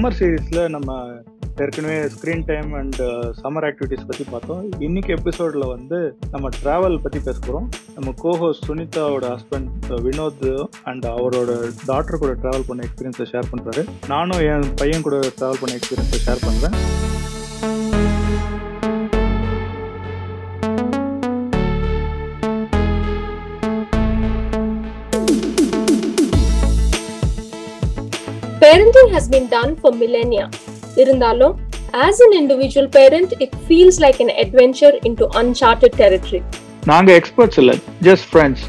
Summer சீரீஸில் நம்ம ஏற்கனவே screen time and summer activities பற்றி பார்த்தோம். இன்னைக்கு எபிசோடில் வந்து நம்ம ட்ராவல் பற்றி பேச போகிறோம் நம்ம கோஹோஸ் சுனிதாவோட ஹஸ்பண்ட் uh, வினோத் அண்ட் அவரோட டாக்டர் கூட ட்ராவல் பண்ண எக்ஸ்பீரியன்ஸை ஷேர் பண்ணுறாரு நானும் என் பையன் கூட ட்ராவல் பண்ண எக்ஸ்பீரியன்ஸை ஷேர் பண்ணுறேன் Parenting has been done for millennia. இருந்தாலும் as an individual parent, it feels like an adventure into uncharted territory. நாங்கள் எக்ஸ்பர்ட்ஸ் இல்லை ஜஸ்ட் ஃப்ரெண்ட்ஸ்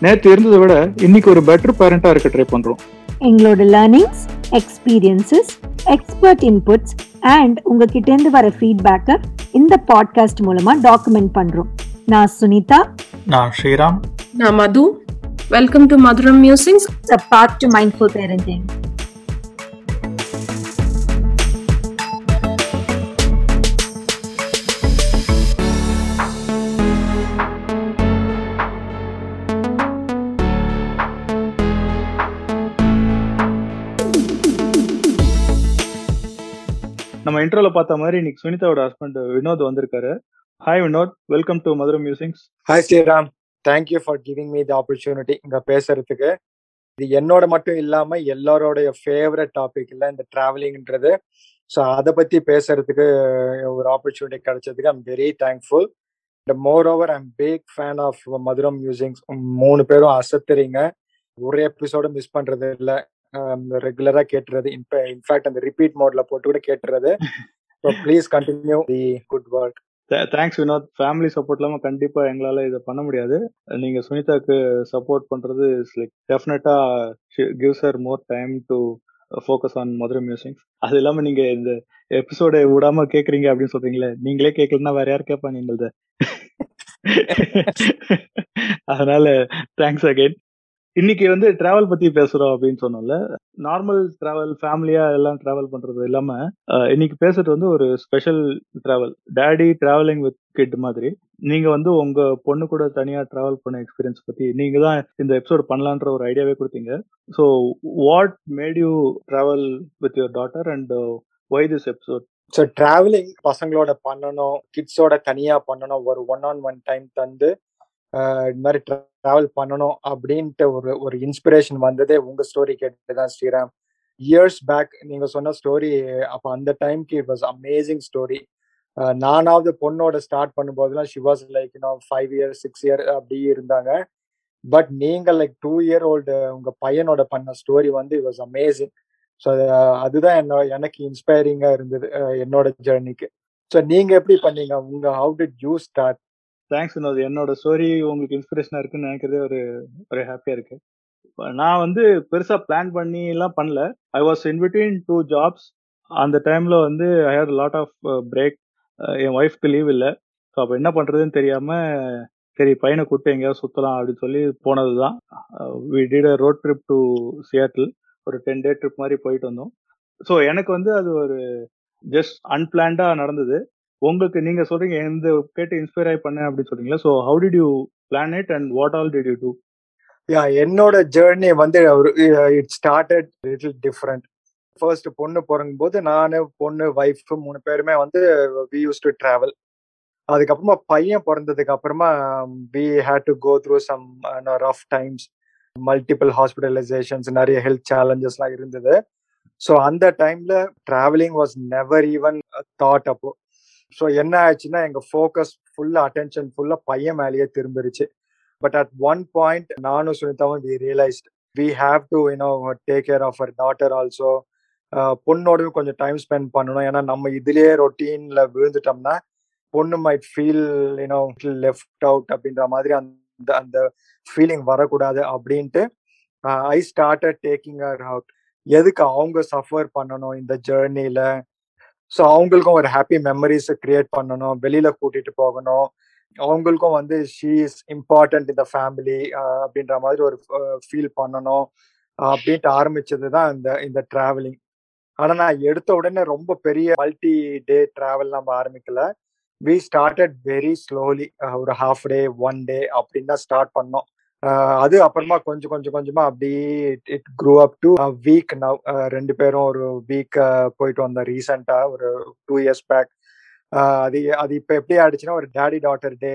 நேற்று இருந்ததை விட இன்னைக்கு ஒரு பெட்டர் பேரண்டாக இருக்க ட்ரை பண்ணுறோம் எங்களோட learnings experiences expert inputs and உங்ககிட்டேருந்து வர ஃபீட்பேக்கை இந்த பாட்காஸ்ட் மூலமா டாக்குமெண்ட் பண்றோம். நான் சுனிதா. நான் ஸ்ரீராம். நான் Madhu. Welcome to Madhuram musings a path to mindful parenting. நம்ம இன்ட்ரோல பார்த்த மாதிரி இன்னைக்கு சுனிதாவோட ஹஸ்பண்ட் வினோத் வந்திருக்காரு. Hi Vinod welcome to Madurai musings hi Sriram thank you for giving me the opportunity இங்க பேசுறதுக்கு. இது என்னோட மட்டும் இல்லாம எல்லாரோடைய ஃபேவரட் டாபிக் இல்ல இந்த டிராவலிங்ன்றது ஸோ அதை பத்தி பேசுறதுக்கு ஒரு ஆப்பர்ச்சுனிட்டி கிடைச்சதுக்கு I'm very thankful moreover I'm big fan of Madhuram musics மூணு பேரும் அசத்துறீங்க. ஒரு எபிசோட மிஸ் பண்றது இல்ல ரெகுலரா கேட்டுறது. இன்ஃபேக்ட் அந்த ரிப்பீட் மோட்ல போட்டு கூட கேட்டுறது. Please continue the good work thanks Vinod family support இல்லாமல் கண்டிப்பாக எங்களால் இதை பண்ண முடியாது. நீங்கள் சுனிதாக்கு சப்போர்ட் பண்ணுறது இஸ் லைக் டெஃபினட்டாக gives her more time to focus on Madurai musics அது இல்லாமல் நீங்கள் இந்த எபிசோடை விடாம கேட்குறீங்க அப்படின்னு சொல்கிறீங்களே நீங்களே கேட்கலன்னா வேற யார் கேட்பாங்க எங்களது? அதனால தேங்க்ஸ் அகெயின் இன்னைக்கு வந்து டிராவல் பத்தி பேசுறோம் அப்படின்னு சொன்னோம்ல. நார்மல் டிராவல் ஃபேமிலியா எல்லாம் டிராவல் பண்றது இல்லாம இன்னைக்கு பேசுறது வந்து ஒரு special travel daddy travelling with kid மாதிரி. நீங்க வந்து உங்க பொண்ணு கூட தனியா டிராவல் பண்ண எக்ஸ்பீரியன்ஸ் பத்தி நீங்க தான் இந்த எபிசோட் பண்ணலான்ற ஒரு ஐடியாவே கொடுத்தீங்க. So what made you travel with your daughter and why this episode so travelling பசங்களோட பண்ணணும் கிட்ஸோட தனியா பண்ணணும் ஒரு ஒன் ஆன் ஒன் டைம் தந்து இந்த மாதிரி ட்ராவல் பண்ணணும் அப்படின்ட்டு ஒரு ஒரு இன்ஸ்பிரேஷன் வந்ததே உங்க ஸ்டோரி கேட்டுதான் ஸ்ரீராம். இயர்ஸ் பேக் நீங்க சொன்ன ஸ்டோரி அப்போ அந்த டைம்க்கு இட் வாஸ் அமேசிங் ஸ்டோரி நானாவது பொண்ணோட start பண்ணும்போதெல்லாம் she was like you know five year six year அப்படி இருந்தாங்க. பட் நீங்க லைக் டூ இயர் ஓல்டு உங்க பையனோட பண்ண ஸ்டோரி வந்து இட் வாஸ் அமேசிங் ஸோ அதுதான் என்னோட எனக்கு இன்ஸ்பைரிங்கா இருந்தது என்னோட ஜேர்னிக்கு ஸோ நீங்க எப்படி பண்ணீங்க? உங்க how did you start thanks Vinod. என்னோட ஸ்டோரி உங்களுக்கு இன்ஸ்பிரேஷனா இருக்குன்னு நினைக்கிறதே ஒரு ஒரு ஹாப்பியா இருக்கு. நான் வந்து பெருசா பிளான் பண்ணி எல்லாம் பண்ணல. I was in between two jobs அந்த டைம்ல வந்து I had lot of break என் ஒய்ஃப்க்கு லீவ் இல்லை. ஸோ அப்போ என்ன பண்றதுன்னு தெரியாம சரி பையனை கூப்பிட்டு எங்கேயாவது சுத்தலாம் அப்படின்னு சொல்லி போனது தான் we did a road trip to Seattle ஒரு டென் டே ட்ரிப் மாதிரி போயிட்டு வந்தோம். ஸோ எனக்கு வந்து அது ஒரு ஜஸ்ட் அன்பிளான்டா நடந்தது. உங்களுக்கு நீங்க சொல்றீங்க எந்த கேட்டு இன்ஸ்பயர் ஆகி பண்ணேன் அப்படின்னு சொல்றீங்களா? So how did you plan it and what all did you do yeah என்னோட ஜேர்னி வந்து it started little different first பொண்ணு பிறங்கும் போது நான் பொண்ணு ஒய்ஃப் மூணு பேருமே வந்து வி யூஸ் டு ட்ராவல் அதுக்கப்புறமா பையன் பிறந்ததுக்கு அப்புறமா we had to go through some rough times multiple hospitalisations நிறைய ஹெல்த் சேலஞ்சஸ்லாம் இருந்தது. ஸோ அந்த டைம்ல travelling was never even thought அப்போ. ஸோ என்ன ஆயிடுச்சுன்னா எங்க ஃபோக்கஸ் ஃபுல்லா அட்டென்ஷன் ஃபுல்லா பையன் மேலேயே திரும்பிருச்சு. பட் அட் ஒன் பாயிண்ட் நானும் சுனிதாவும் we realised we have to you know take care of our daughter also பொண்ணோடவும் கொஞ்சம் டைம் ஸ்பெண்ட் பண்ணணும். ஏன்னா நம்ம இதுலயே ரொட்டீன்ல விழுந்துட்டோம்னா பொண்ணு might feel you know left out அப்படின்ற மாதிரி அந்த அந்த ஃபீலிங் வரக்கூடாது அப்படின்ட்டு I started taking her out எதுக்கு அவங்க சஃபர் பண்ணணும் இந்த ஜேர்னில ஸோ அவங்களுக்கும் ஒரு ஹாப்பி மெமரிஸ் கிரியேட் பண்ணணும். வெளியில கூட்டிட்டு போகணும். அவங்களுக்கும் வந்து ஷீ இஸ் இம்பார்ட்டன்ட் இந்த ஃபேமிலி அப்படின்ற மாதிரி ஒரு ஃபீல் பண்ணணும். அப்படின்ட்டு ஆரம்பிச்சது தான் இந்த இந்த டிராவலிங் ஆனா நான் எடுத்த உடனே ரொம்ப பெரிய மல்டி டே டிராவல் நம்ம ஆரம்பிக்கல. வி ஸ்டார்டட் வெரி ஸ்லோலி ஒரு ஹாஃப் டே ஒன் டே அப்படின்னு தான் ஸ்டார்ட் பண்ணோம். அது அப்புறமா கொஞ்சம் கொஞ்சம் கொஞ்சமா அப்படியே it grew up to week now ரெண்டு பேரும் ஒரு வீக் போயிட்டு வந்தோம் ரீசெண்டா ஒரு டூ இயர்ஸ் பேக் அது அது இப்போ எப்படி ஆயிடுச்சுன்னா ஒரு டேடி டாட்டர் டே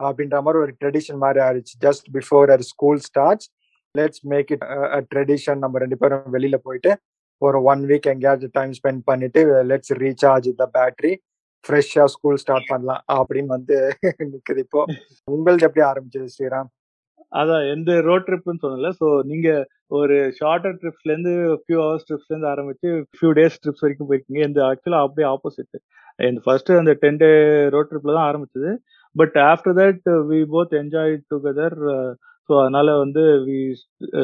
அப்படின்ற மாதிரி ஒரு ட்ரெடிஷன் மாதிரி ஆயிடுச்சு. ஜஸ்ட் பிஃபோர் அது school starts let's make it tradition நம்ம ரெண்டு பேரும் வெளியில போயிட்டு ஒரு ஒன் வீக் எங்கேயாச்சும் டைம் ஸ்பெண்ட் பண்ணிட்டு லெட்ஸ் ரீசார்ஜ் த பேட்டரி ஃப்ரெஷ்ஷா ஸ்கூல் ஸ்டார்ட் பண்ணலாம் அப்படின்னு வந்து நிக்குது இப்போ. உங்களது எப்படி ஆரம்பிச்சது ஸ்ரீராம்? அதான் எந்த ரோட் ட்ரிப்னு சொன்னல ஸோ நீங்க ஒரு ஷார்ட்டர் ட்ரிப்ஸ்ல இருந்து ஃபியூ ஹவர்ஸ் ட்ரிப்ஸ்ல இருந்து ஆரம்பிச்சு ஃபியூ டேஸ் ட்ரிப்ஸ் வரைக்கும் போயிருக்கீங்க. இந்த ஆக்சுவலா அப்படியே ஆப்போசிட் இந்த ஃபர்ஸ்ட் அந்த டென் டே ரோட் ட்ரிப்ல தான் ஆரம்பிச்சது. But after that we both enjoy together so அதனால வந்து we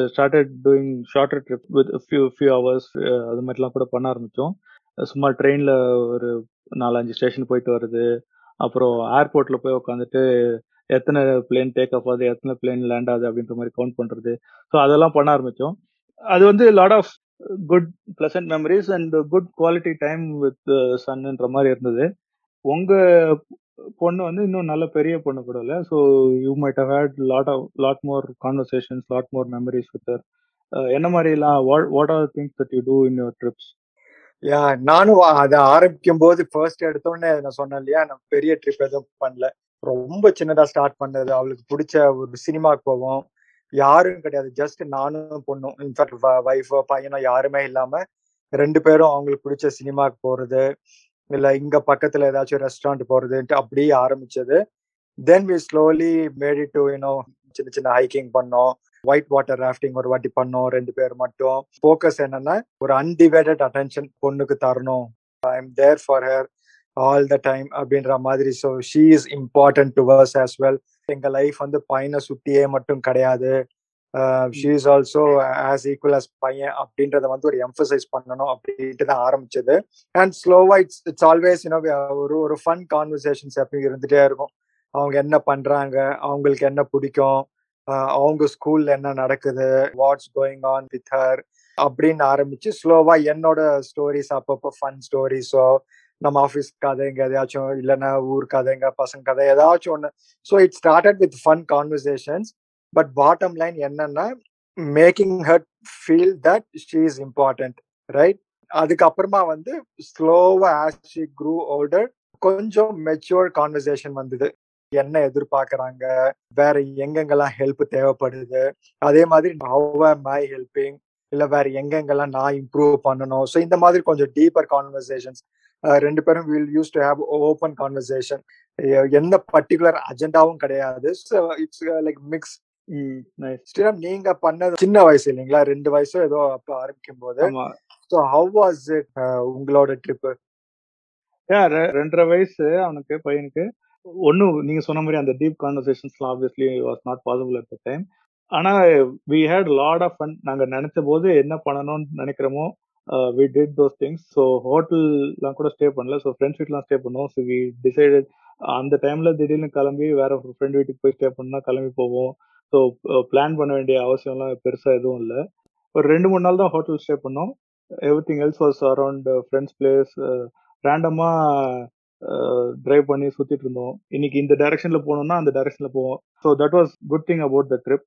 started doing shorter trip with few few hours அது மாதிரிலாம் கூட பண்ண ஆரம்பித்தோம் சும்மா ட்ரெயினில் ஒரு நாலஞ்சு ஸ்டேஷன் போயிட்டு வருது அப்புறம் ஏர்போர்ட்டில் போய் உட்காந்துட்டு எத்தனை பிளேன் டேக் ஆஃப் ஆகுது எத்தனை பிளேன் லேண்ட் ஆகுது அப்படின்ற மாதிரி கவுண்ட் பண்ணுறது ஸோ அதெல்லாம் பண்ண ஆரம்பித்தோம் அது வந்து lot of good pleasant memories and good quality time with சன்ன்ற மாதிரி இருந்தது. உங்கள் பொண்ணு வந்து இன்னும் நல்ல பெரிய பொண்ணு கூட இல்லை. So you might have had lot of lot more conversations lot more memories with என்ன மாதிரிலாம் what what are things that you do in your trips yeah நானும் அதை ஆரம்பிக்கும் போது ஃபர்ஸ்ட் எடுத்தோடனே நான் சொன்னேன் இல்லையா நான் பெரிய ட்ரிப் எதுவும் பண்ணல. ரொம்ப சின்னதா ஸ்டார்ட் பண்ணது. அவளுக்கு பிடிச்ச ஒரு சினிமாக்கு போவோம். யாரும் கிடையாது. ஜஸ்ட் நானும் பொண்ணும். இன்ஃபேக்ட் ஒய்ஃபோ பையனோ யாருமே இல்லாம ரெண்டு பேரும் அவங்களுக்கு பிடிச்ச சினிமாக்கு போறது. இல்ல இங்க பக்கத்துல ஏதாச்சும் ரெஸ்டாரண்ட் போறதுன்ட்டு அப்படியே ஆரம்பிச்சது. Then we slowly made to you know சின்ன சின்ன ஹைக்கிங் பண்ணோம். ஒயிட் வாட்டர் ராஃப்டிங் ஒரு வாட்டி பண்ணோம் ரெண்டு பேர் மட்டும். ஃபோக்கஸ் என்னன்னா ஒரு அன்டிவைடட் அட்டென்ஷன் பொண்ணுக்கு தரணும். I am there for her all the time அப்படின்ற மாதிரி. So she is important to ours as well எங்க லைஃப் வந்து பையனை சுத்தியே மட்டும் கிடையாது. She is also as equal as பையன் அப்படின்றத வந்து ஒரு எம்ஃபசைஸ் பண்ணணும் அப்படின்ட்டு தான் ஆரம்பிச்சது. அண்ட் ஸ்லோவா இட்ஸ் இட்ஸ் ஆல்வேஸ் யூனோ ஒரு ஒரு ஃபன் கான்வர்சேஷன்ஸ் எப்பயும் இருந்துட்டே இருக்கும். அவங்க என்ன பண்றாங்க அவங்களுக்கு என்ன பிடிக்கும் uh, அவங்க ஸ்கூல்ல என்ன நடக்குது what's going on with her அப்படின்னு ஆரம்பிச்சு ஸ்லோவா என்னோட ஸ்டோரிஸ் அப்பப்போ ஃபன் ஸ்டோரிஸோ நம்ம ஆஃபீஸ் கதைங்க எதையாச்சும் இல்லைன்னா ஊர் கதைங்க பசங்க கதை ஏதாச்சும் ஒன்று so it started with fun conversations but bottom line என்னன்னா making her feel that she is important right அதுக்கப்புறமா வந்து ஸ்லோவா ஆஸ் ஷி க்ரூ ஓல்டர் கொஞ்சம் மெச்சூர் கான்வர்சேஷன் வந்தது. என்ன எதிர்பார்க்குறாங்க? வேற எங்கெங்கெல்லாம் ஹெல்ப் தேவைப்படுது? அதே மாதிரி ஹவ் ஆம் ஐ ஹெல்பிங் இல்லை வேற எங்கெங்கெல்லாம் நான் இம்ப்ரூவ் பண்ணணும்? ஸோ இந்த மாதிரி கொஞ்சம் டீப்பர் கான்வர்சேஷன்ஸ் ரெண்டு பேரும் will use to have open conversation எந்த பர்டிகுலர் அஜெண்டாவும் கிடையாது. இட்ஸ் லைக் மிக்ஸ் நீங்க பண்ணது சின்ன வயசு இல்லைங்களா? ரெண்டு வயசோ ஏதோ அப்ப ஆரம்பிக்கும் போது ஸோ ஹவ் வாஸ் இட் உங்களோட ட்ரிப் ரெண்டரை வயசு அவனுக்கு பையனுக்கு. ஒன்னு நீங்க சொன்ன மாதிரி அந்த deep கான்வர்சேஷன்ஸ்லாம் obviously was not possible at the time ஆனா we had lot of fun நாங்க நினைச்ச போது என்ன பண்ணணும்னு நினைக்கிறோமோ we did those things so ஹோட்டல்லாம் கூட ஸ்டே பண்ணல. ஸோ ஃப்ரெண்ட்ஸ் வீட்லாம் ஸ்டே பண்ணோம் ஸோ வி டிசைடட் அந்த டைம்ல திடீர்னு கிளம்பி வேற ஃப்ரெண்ட் வீட்டுக்கு போய் ஸ்டே பண்ணால் கிளம்பி போவோம். ஸோ பிளான் uh, பண்ண வேண்டிய அவசியம்லாம் பெருசாக எதுவும் இல்லை. ஒரு ரெண்டு மூணு நாள் தான் ஹோட்டல் ஸ்டே பண்ணோம். Everything else was around friends place ரேண்டமாக டிரைவ் பண்ணி சுற்றிட்டு இருந்தோம். இன்னைக்கு இந்த டைரக்ஷனில் போனோம்னா அந்த டைரக்ஷனில் போவோம். So that was good thing about the trip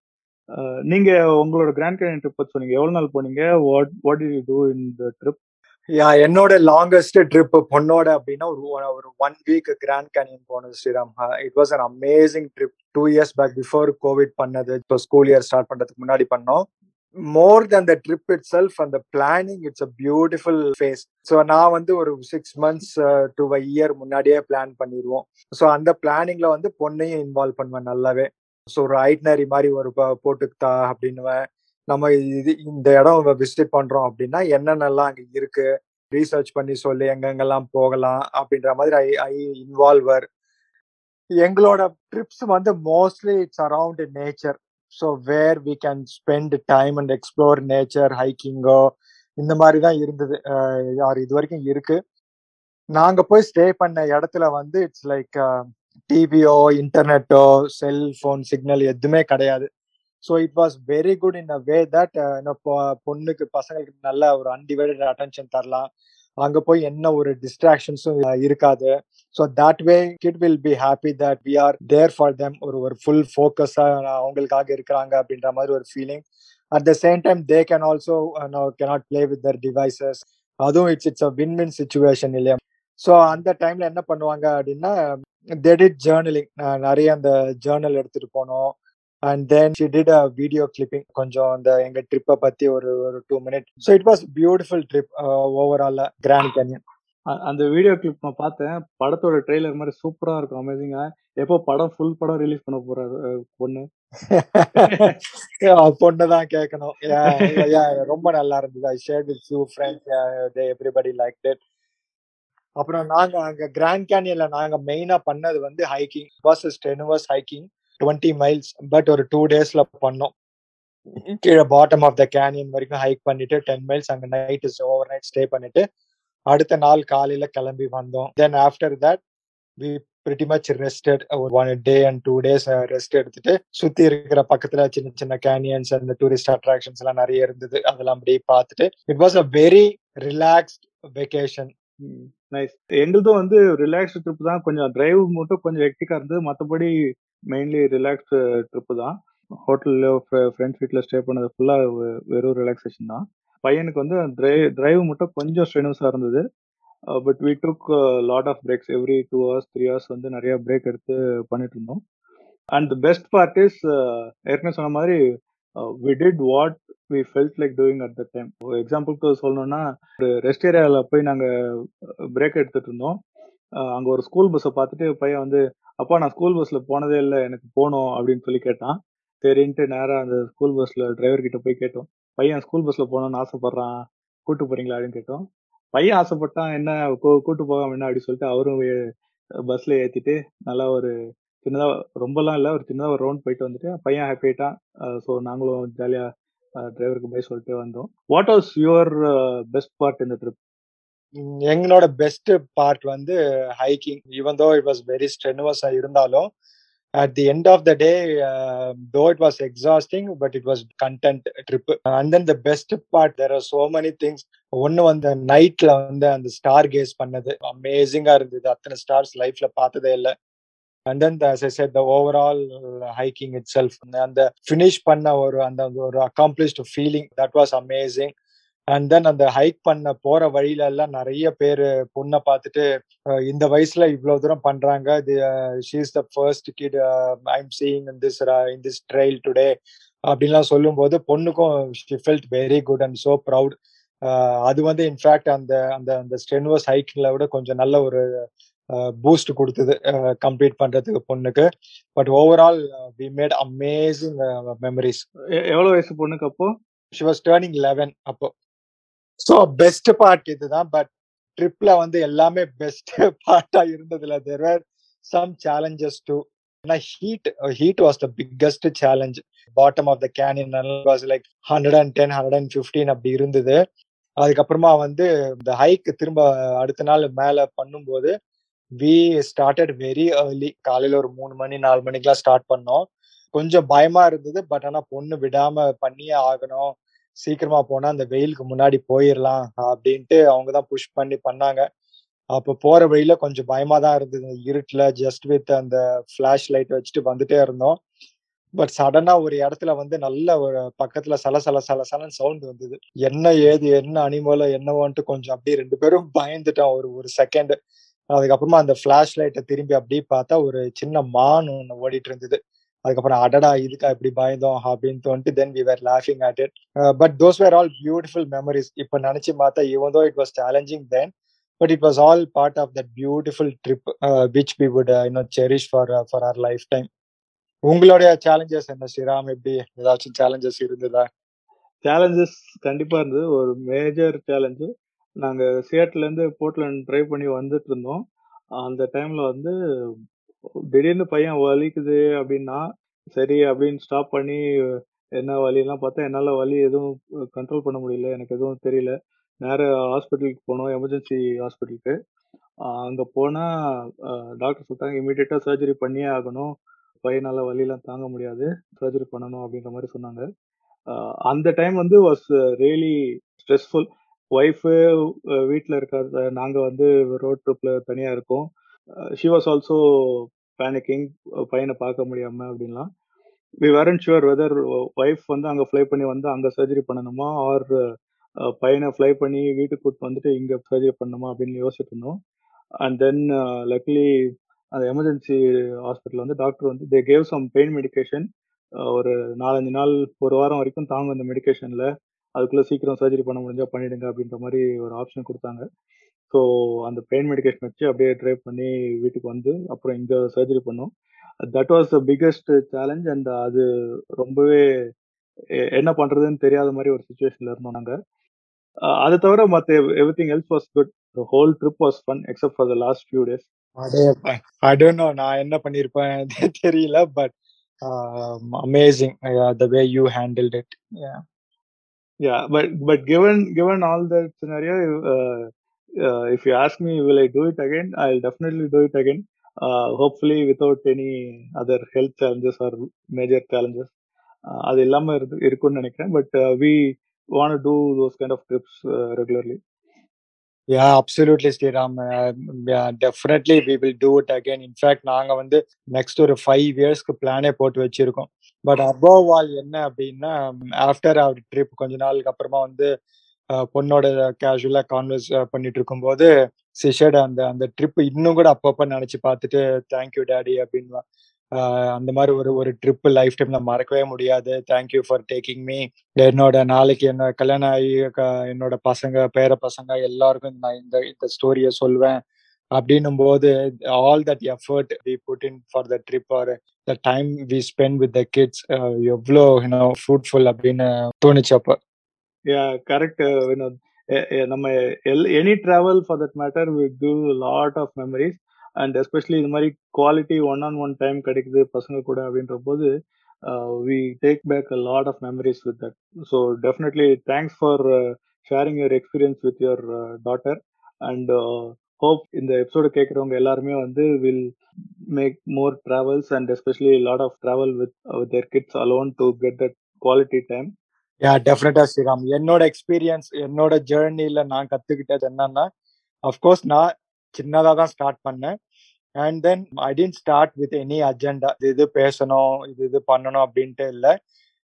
நீங்க உங்களோட கிராண்ட் கேனியன் ட்ரிப் பத்தி சொன்னீங்க. எவ்வளவு நாள் போனீங்க? What what you do in the trip yeah என்னோட லாங்கஸ்ட் ட்ரிப் பொண்ணோட அப்படின்னா ஒரு ஒரு ஒன் வீக் கிராண்ட் கேனியன் போனது Sriram. It was an amazing trip two years back before Covid பண்ணது. இப்போ ஸ்கூல் இயர் ஸ்டார்ட் பண்றதுக்கு முன்னாடி பண்ணோம். More then the trip itself அந்த planning it's a beautiful phase so நான் வந்து ஒரு six months to a year முன்னாடியே பிளான் பண்ணிடுவோம் ஸோ அந்த பிளானிங்ல வந்து பொண்ணையும் இன்வால்வ் பண்ணுவேன் நல்லாவே. ஸோ ஒரு ஐட்னரி மாதிரி ஒரு போட்டுக்கிட்டா அப்படின்னுவேன். நம்ம இது இந்த இடம் விசிட் பண்றோம் அப்படின்னா என்னென்னலாம் அங்கே இருக்கு? ரீசர்ச் பண்ணி சொல்லி எங்கெங்கெல்லாம் போகலாம்? அப்படின்ற மாதிரி ஐ ஐ இன்வால்வர் எங்களோட ட்ரிப்ஸ் வந்து mostly it's around nature so where we can spend time and explore nature ஹைக்கிங்கோ இந்த மாதிரி தான் இருந்தது. யார் இது வரைக்கும் இருக்கு. நாங்கள் போய் ஸ்டே பண்ண இடத்துல வந்து இட்ஸ் லைக் டிவியோ இன்டர்நெட்டோ செல்போன் சிக்னல் எதுவுமே கிடையாது. So it was very good in a way that பொண்ணுக்கு பசங்களுக்கு நல்ல ஒரு அன்டிவைடட் அட்டென்ஷன் தரலாம். அங்க போய் என்ன ஒரு டிஸ்ட்ராக்ஷன்ஸும் இருக்காது. So that way kid will be happy that we are there for them ஒரு ஒரு ஃபுல் ஃபோக்கஸா அவங்களுக்காக இருக்கிறாங்க அப்படின்ற மாதிரி ஒரு feeling at the same time they can also cannot play with their devices அதுவும் it's it's a win win situation இல்லையா? ஸோ அந்த டைம்ல என்ன பண்ணுவாங்க அப்படின்னா டெடிட் ஜேர்னலிங் நிறைய அந்த ஜேர்னல் எடுத்துட்டு போனோம். And then she did a video clipping கொஞ்சம் அந்த எங்க ட்ரிப்பை பத்தி ஒரு ஒரு two minute so it was beautiful trip overall Grand Canyon அந்த வீடியோ கிளிப் நான் பார்த்தேன். படத்தோட ட்ரெய்லர் மாதிரி சூப்பரா இருக்கும். அமேசிங்கா எப்போ படம் ஃபுல் படம் ரிலீஸ் பண்ண போறாரு பொண்ணு? பொண்ணுதான் கேட்கணும் ரொம்ப நல்லா இருந்தது. I share with few friends everybody like it அப்புறம் நாங்க அங்க கிராண்ட் கேனியன்ல நாங்க மெயினா பண்ணது வந்து hiking was strenuous hiking twenty miles but ஒரு டூ டேஸ்ல பண்ணோம். கீழே பாட்டம் ஆஃப் த கேனியன் வரைக்கும் ஹைக் பண்ணிட்டு டென் மைல்ஸ் அங்க நைட் ஓவர் நைட் ஸ்டே பண்ணிட்டு அடுத்த நாள் காலையில கிளம்பி வந்தோம். Then after that we pretty much rested one day and two days rest எடுத்துட்டு சுத்தி இருக்கிற பக்கத்துல சின்ன சின்ன கேனியன்ஸ் அந்த டூரிஸ்ட் அட்ராக்ஷன்ஸ் எல்லாம் நிறைய இருந்தது. அதெல்லாம் அப்படியே பார்த்துட்டு it was a very relaxed vacation nice. எங்களுதும் வந்து ரிலாக்ஸ்டு ட்ரிப் தான். கொஞ்சம் டிரைவ் மட்டும் கொஞ்சம் ஹெக்டிக்கா இருந்தது. மற்றபடி மெயின்லி ரிலாக்ஸ்டு ட்ரிப்பு தான். ஹோட்டல்ல ஃப்ரெண்ட்ஸ் வீட்டில் ஸ்டே பண்ணது ஃபுல்லாக வெறும் ரிலாக்ஸேஷன் தான். பையனுக்கு வந்து டிரைவ் டிரைவ் மட்டும் கொஞ்சம் ஸ்ட்ரெனுஸாக இருந்தது. But we took lot of breaks every two hours three hours வந்து நிறைய பிரேக் எடுத்து பண்ணிட்டு இருந்தோம். அண்ட் பெஸ்ட் பார்ட் இஸ் ஏற்கனவே சொன்ன மாதிரி we did what we felt like doing at the time எக்ஸாம்பிளுக்கு சொல்லணும்னா ஒரு ரெஸ்ட் ஏரியாவில் போய் நாங்கள் பிரேக் uh, எடுத்துட்டு இருந்தோம். Uh, அங்கே ஒரு ஸ்கூல் பஸ்ஸை பார்த்துட்டு பையன் வந்து அப்பா நான் ஸ்கூல் பஸ்ஸில் போனதே இல்லை எனக்கு போகணும் அப்படின்னு சொல்லி கேட்டான். சரின்ட்டு நேராக அந்த ஸ்கூல் பஸ்ஸில் டிரைவர்கிட்ட போய் கேட்டோம். பையன் ஸ்கூல் பஸ்ஸில் போகணும்னு ஆசைப்பட்றான். கூட்டு போகிறீங்களா அப்படின்னு கேட்டோம். பையன் ஆசைப்பட்டான் என்ன கூட்டு போகாம என்ன? அப்படின்னு சொல்லிட்டு அவரும் பஸ்ஸில் ஏற்றிட்டு நல்லா ஒரு சின்னதாக ரொம்பலாம் இல்லை. ஒரு சின்னதாக ஒரு ரவுண்ட் போயிட்டு வந்துட்டு பையன் ஹாப்பி ஆயிட்டான் ஸோ நாங்களும் ஜாலியாக டிரைவருக்கு பை சொல்லிட்டு வந்தோம். What was your best part இந்த ட்ரிப் எங்களோட பெஸ்ட் பார்ட் வந்து hiking even though it was very ஸ்ட்ரெனுவஸா இருந்தாலும் at the end of the day though it was exhausting but it was content trip and then the best part there are so many things ஒன்று ஒன்னு வந்து நைட்ல வந்து அந்த star case பண்ணது. அமேசிங்கா இருந்தது. அத்தனை ஸ்டார்ஸ் லைஃப்ல பார்த்ததே இல்லை. And then set the overall hiking itself அந்த ஃபினிஷ் பண்ண ஒரு அந்த ஒரு accomplished feeling that was amazing and then அந்த ஹைக் பண்ண போற வழியில எல்லாம் நிறைய பேர் பொண்ணை பார்த்துட்டு இந்த வயசுல இவ்வளவு தூரம் பண்றாங்க. She's the first kid I'm seeing in this in this trail today அப்படின்லாம் சொல்லும் போது பொண்ணுக்கும் she felt very good and so proud அது வந்து இன்ஃபேக்ட் அந்த அந்த அந்த ஸ்டென்வஸ் ஹைக்கிங்ல விட கொஞ்சம் நல்ல ஒரு பூஸ்ட் கொடுத்தது. கம்ப்ளீட் பண்றதுக்கு பொண்ணுக்கு. But overall we made amazing memories எவ்வளவு வயசு பொண்ணுக்கு அப்போ? ஷி வாஸ் டேர்னிங் லெவன் அப்போ. ஸோ பெஸ்ட் பார்ட் இதுதான். பட் ட்ரிப்ல வந்து எல்லாமே பெஸ்ட் பார்ட்டா இருந்ததுல. There were some challenges too ஏன்னா heat heat was the biggest challenge bottom of the canyon was like hundred and ten hundred and fifteen அப்படி இருந்தது. அதுக்கப்புறமா வந்து இந்த ஹைக் திரும்ப அடுத்த நாள் மேல பண்ணும்போது வி ஸ்டார்டட் வெரி ஏர்லி காலையில ஒரு மூணு மணி நாலு மணிக்கெல்லாம் ஸ்டார்ட் பண்ணோம். கொஞ்சம் பயமா இருந்தது பட் ஆனா பொண்ணு விடாம பண்ணியே ஆகணும். சீக்கிரமா போனா அந்த வெயிலுக்கு முன்னாடி போயிடலாம் அப்படின்ட்டு அவங்க தான் புஷ் பண்ணி பண்ணாங்க. அப்போ போற வழியில கொஞ்சம் பயமா தான் இருந்தது. இருட்டுல ஜஸ்ட் வித் அந்த ஃபிளாஷ் லைட் வச்சுட்டு வந்துட்டே இருந்தோம். பட் சடனா ஒரு இடத்துல வந்து நல்ல ஒரு பக்கத்துல சல சல சல சலன்னு சவுண்ட் வந்தது. என்ன ஏது என்ன அனிமலோ என்னவோன்ட்டு கொஞ்சம் அப்படியே ரெண்டு பேரும் பயந்துட்டோம். ஒரு ஒரு செகண்ட் அதுக்கப்புறமா அந்த ஃபிளாஷ் லைட்டை திரும்பி அப்படியே பார்த்தா ஒரு சின்ன மான் ஒன்று ஓடிட்டு இருந்தது அதுக்கப்புறம் அடடா இதுக்கா இப்படி பயந்தோம் அப்படின்னு தோன்ட்டு then we were லாஃபிங் at it but those were all beautiful memories இப்போ நினைச்சு பார்த்தா even though it was challenging then but it was all part of that beautiful trip which we would இன்னும் cherish for for our lifetime உங்களுடைய challenges என்ன ஸ்ரீராம்? எப்படி? ஏதாச்சும் challenges இருந்ததா? Challenges கண்டிப்பா இருந்தது. ஒரு மேஜர் சேலஞ்சு நாங்க சியாட்ல இருந்து போர்ட்லேண்ட் ட்ரை பண்ணி வந்துட்டு இருந்தோம் அந்த டைம்ல வந்து திடீர்னு பையன் வலிக்குது அப்படின்னா சரி அப்படின்னு ஸ்டாப் பண்ணி என்ன வலியெல்லாம் பார்த்தா என்னால் வலி எதுவும் கண்ட்ரோல் பண்ண முடியல எனக்கு எதுவும் தெரியல. நேராக ஹாஸ்பிட்டலுக்கு போனோம் எமர்ஜென்சி ஹாஸ்பிட்டலுக்கு அங்கே போனால் டாக்டர் சொல்லிட்டாங்க இமீடியட்டாக சர்ஜரி பண்ணியே ஆகணும். பையனால் வலியெல்லாம் தாங்க முடியாது. சர்ஜரி பண்ணணும் அப்படின்ற மாதிரி சொன்னாங்க. அந்த டைம் வந்து வாஸ் ரியலி ஸ்ட்ரெஸ்ஃபுல் ஒய்ஃபு வீட்டில் இருக்கிறத நாங்கள் வந்து ரோட் ட்ரிப்பில் தனியாக இருக்கோம். ஷி வாஸ் ஆல்சோ பேனிக்கிங் பையனை பார்க்க முடியாமல் அப்படின்லாம். வி வரன் ஷுவர் வெதர் ஒய்ஃப் வந்து அங்கே ஃப்ளை பண்ணி வந்து அங்கே சர்ஜரி பண்ணணுமா ஆர் பையனை ஃப்ளை பண்ணி வீட்டுக்கு கூட்டு வந்துட்டு இங்கே சர்ஜரி பண்ணணுமா அப்படின்னு யோசிச்சுட்டு இருந்தோம். அண்ட் தென் லக்லி அந்த எமர்ஜென்சி ஹாஸ்பிட்டல் வந்து டாக்டர் வந்து they gave some pain medication ஒரு நாலஞ்சு நாள் ஒரு வாரம் வரைக்கும் தாங்க அந்த மெடிக்கேஷனில் அதுக்குள்ளே சீக்கிரம் சர்ஜரி பண்ண முடிஞ்சா பண்ணிடுங்க அப்படின்ற மாதிரி ஒரு ஆப்ஷன் கொடுத்தாங்க. ஸோ அந்த பெயின் மெடிக்கேஷன் வச்சு அப்படியே ட்ரை பண்ணி வீட்டுக்கு வந்து அப்புறம் இங்கே சர்ஜரி பண்ணோம். That was the biggest challenge and அது ரொம்பவே என்ன பண்ணுறதுன்னு தெரியாத மாதிரி ஒரு சுச்சுவேஷனில் இருந்தோம் நாங்கள் அதை தவிர மற்ற everything else was good whole trip was fun except for the last few days no நான் என்ன பண்ணியிருப்பேன் தெரியல but amazing the way you handled it yeah but but given given all that scenario uh, uh, if you ask me will i do it again i'll definitely do it again uh, hopefully without any other health challenges or major challenges அது இல்லாம இருக்கும்னு நினைக்கிறேன் but we want to those kind of trips regularly yeah absolutely Sriram definitely we will do it again in fact நாங்கள் வந்து next ஒரு five இயர்ஸ்க்கு பிளானே போட்டு வச்சிருக்கோம் பட் அபோவ் ஆல் என்ன அப்படின்னா ஆஃப்டர் அவர் ட்ரிப் கொஞ்ச நாளுக்கு அப்புறமா வந்து பொண்ணோட கேஷுவலா கான்வர்ஸ் பண்ணிட்டு இருக்கும்போது சிஷட் அந்த அந்த ட்ரிப் இன்னும் கூட அப்பப்போ நினைச்சு பார்த்துட்டு தேங்க்யூ டேடி அப்படின்னு அந்த மாதிரி ஒரு ஒரு ட்ரிப் லைஃப் டைம்ல மறக்கவே முடியாது. தேங்க்யூ ஃபார் டேக்கிங் மீ என்னோட நாளைக்கு என்ன கல்யாணம் ஆகி என்னோட பசங்க பேர பசங்க எல்லாருக்கும் நான் இந்த இந்த ஸ்டோரியை சொல்வேன். அப்படின்னும் போது all that effort we put in for the trip or the time we spend with the kids எவ்வளோ யூனோ ஃப்ரூட்ஃபுல் அப்படின்னு தோணுச்சு அப்போ யா கரெக்ட் வினோத் நம்ம L any travel for that matter we give lot of memories and especially இது மாதிரி quality one on one time கிடைக்குது பசங்க கூட அப்படின்ற போது we take back a lot of memories with that so definitely thanks for sharing your experience with your daughter and hope இந்த episode கேட்குறவங்க எல்லாருமே வந்து will make more travels and especially lot of travel with their kids alone to get that quality time yeah டெஃபினட்டா ஸ்ரீராம் என்னோட experience என்னோட ஜேர்னியில் நான் கத்துக்கிட்டது என்னன்னா அஃப்கோர்ஸ் நான் சின்னதாக தான் ஸ்டார்ட் பண்ணேன். And then I tend start with any agenda இது இது பேசணும் இது இது பண்ணணும் அப்படின்ட்டு இல்லை.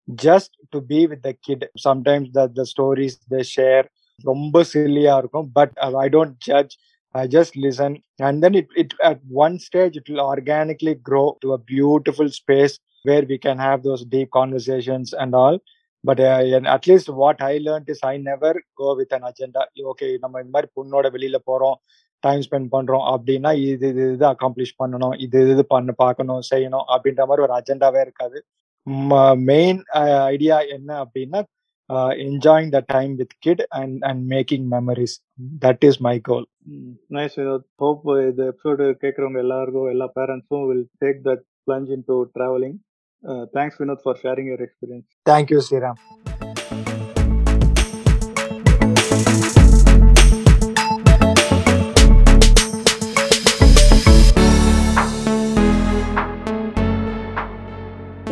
Just to be with the kid sometimes the the stories the share ரொம்ப சில்லியா இருக்கும். But I don't judge I just listen, and then it, it at one stage it will organically grow to a beautiful space where we can have those deep conversations and all. But uh, at least what I learned is I never go with an agenda. Okay, நம்ம இந்த மாதிரி பொண்ணோட வெளியில போறோம் time spend பண்றோம் அப்படின்னா இது இது இது அக்காம்ப்ளிஷ் பண்ணணும் இது இது பண்ண பார்க்கணும் செய்யணும் அப்படின்ற மாதிரி ஒரு அஜெண்டாவே இருக்காது மெயின் ஐடியா என்ன அப்படின்னா enjoying the time with kid and and making memories that is my goal nice Vinod hope இந்த எபிசோடு கேட்குறவங்க எல்லாருக்கும் எல்லா பேரண்ட்ஸும் will take that plunge into travelling thanks Vinod for sharing your experience thank you Sriram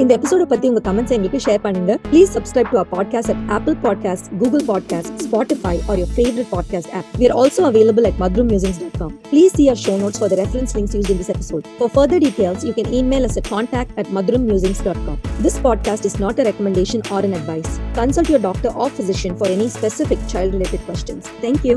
இந்த எபிசோட பத்தி உங்க comments எங்களுக்கு ஷேர் பண்ணுங்க please subscribe to our podcast at Apple podcast Google podcast Spotify or your favourite podcast app We are also available at madrummusings.com. Please see our show notes for the reference links used in this episode. For further details, you can email us at contact at madrummusings.com. This podcast is not a recommendation or an advice. Consult your doctor or physician for any specific child-related questions. Thank you.